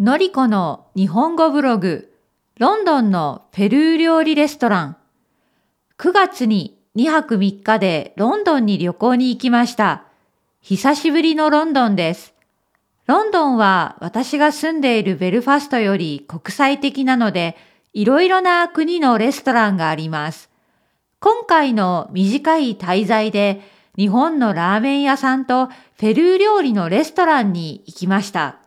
のりこの日本語ブログ、ロンドンのペルー料理レストラン。9月に2泊3日でロンドンに旅行に行きました。久しぶりのロンドンです。ロンドンは私が住んでいるベルファストより国際的なので、いろいろな国のレストランがあります。今回の短い滞在で日本のラーメン屋さんとペルー料理のレストランに行きました。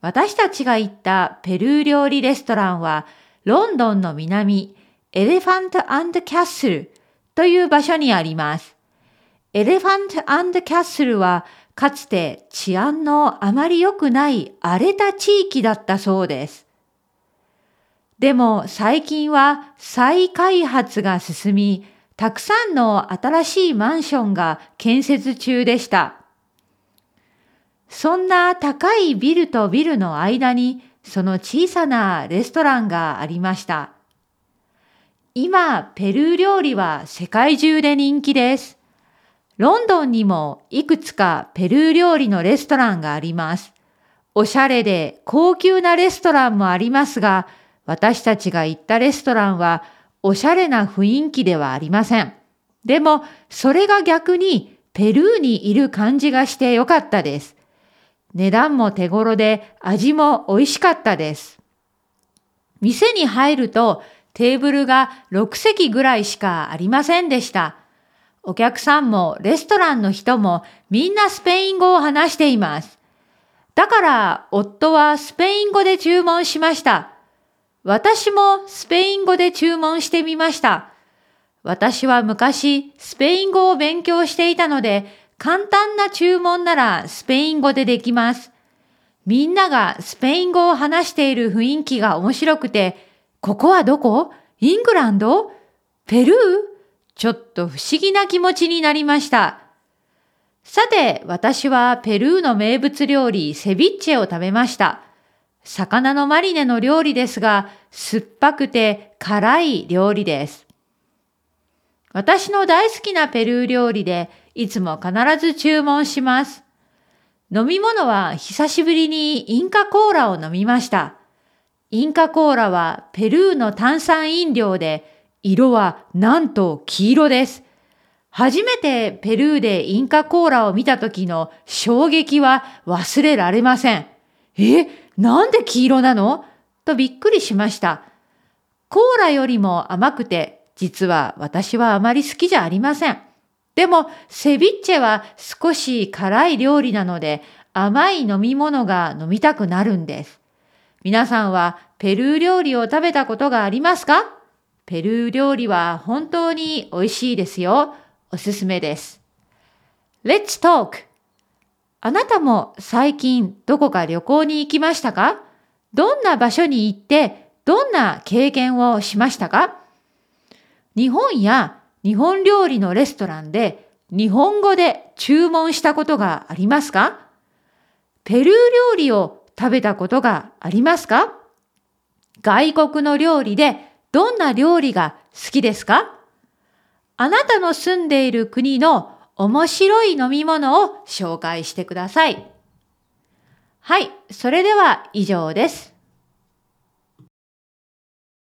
私たちが行ったペルー料理レストランは、ロンドンの南、エレファントキャッスルという場所にあります。エレファントキャッスルは、かつて治安のあまり良くない荒れた地域だったそうです。でも最近は再開発が進み、たくさんの新しいマンションが建設中でした。そんな高いビルとビルの間にその小さなレストランがありました。今、ペルー料理は世界中で人気です。ロンドンにもいくつかペルー料理のレストランがあります。おしゃれで高級なレストランもありますが、私たちが行ったレストランはおしゃれな雰囲気ではありません。でも、それが逆にペルーにいる感じがしてよかったです。値段も手頃で味も美味しかったです。店に入るとテーブルが6席ぐらいしかありませんでした。お客さんもレストランの人もみんなスペイン語を話しています。だから夫はスペイン語で注文しました。私もスペイン語で注文してみました。私は昔スペイン語を勉強していたので簡単な注文ならスペイン語でできます。みんながスペイン語を話している雰囲気が面白くて、ここはどこ？イングランド？ペルー？ちょっと不思議な気持ちになりました。さて、私はペルーの名物料理セビッチェを食べました。魚のマリネの料理ですが、酸っぱくて辛い料理です。私の大好きなペルー料理でいつも必ず注文します。飲み物は久しぶりにインカコーラを飲みました。インカコーラはペルーの炭酸飲料で色はなんと黄色です。初めてペルーでインカコーラを見た時の衝撃は忘れられません。え、なんで黄色なの？とびっくりしました。コーラよりも甘くて実は私はあまり好きじゃありません。でも、セビッチェは少し辛い料理なので、甘い飲み物が飲みたくなるんです。皆さんはペルー料理を食べたことがありますか？ペルー料理は本当に美味しいですよ。おすすめです。Let's talk! あなたも最近どこか旅行に行きましたか？どんな場所に行ってどんな経験をしましたか？日本や日本料理のレストランで日本語で注文したことがありますか？ペルー料理を食べたことがありますか？外国の料理でどんな料理が好きですか？あなたの住んでいる国の面白い飲み物を紹介してください。はい、それでは以上です。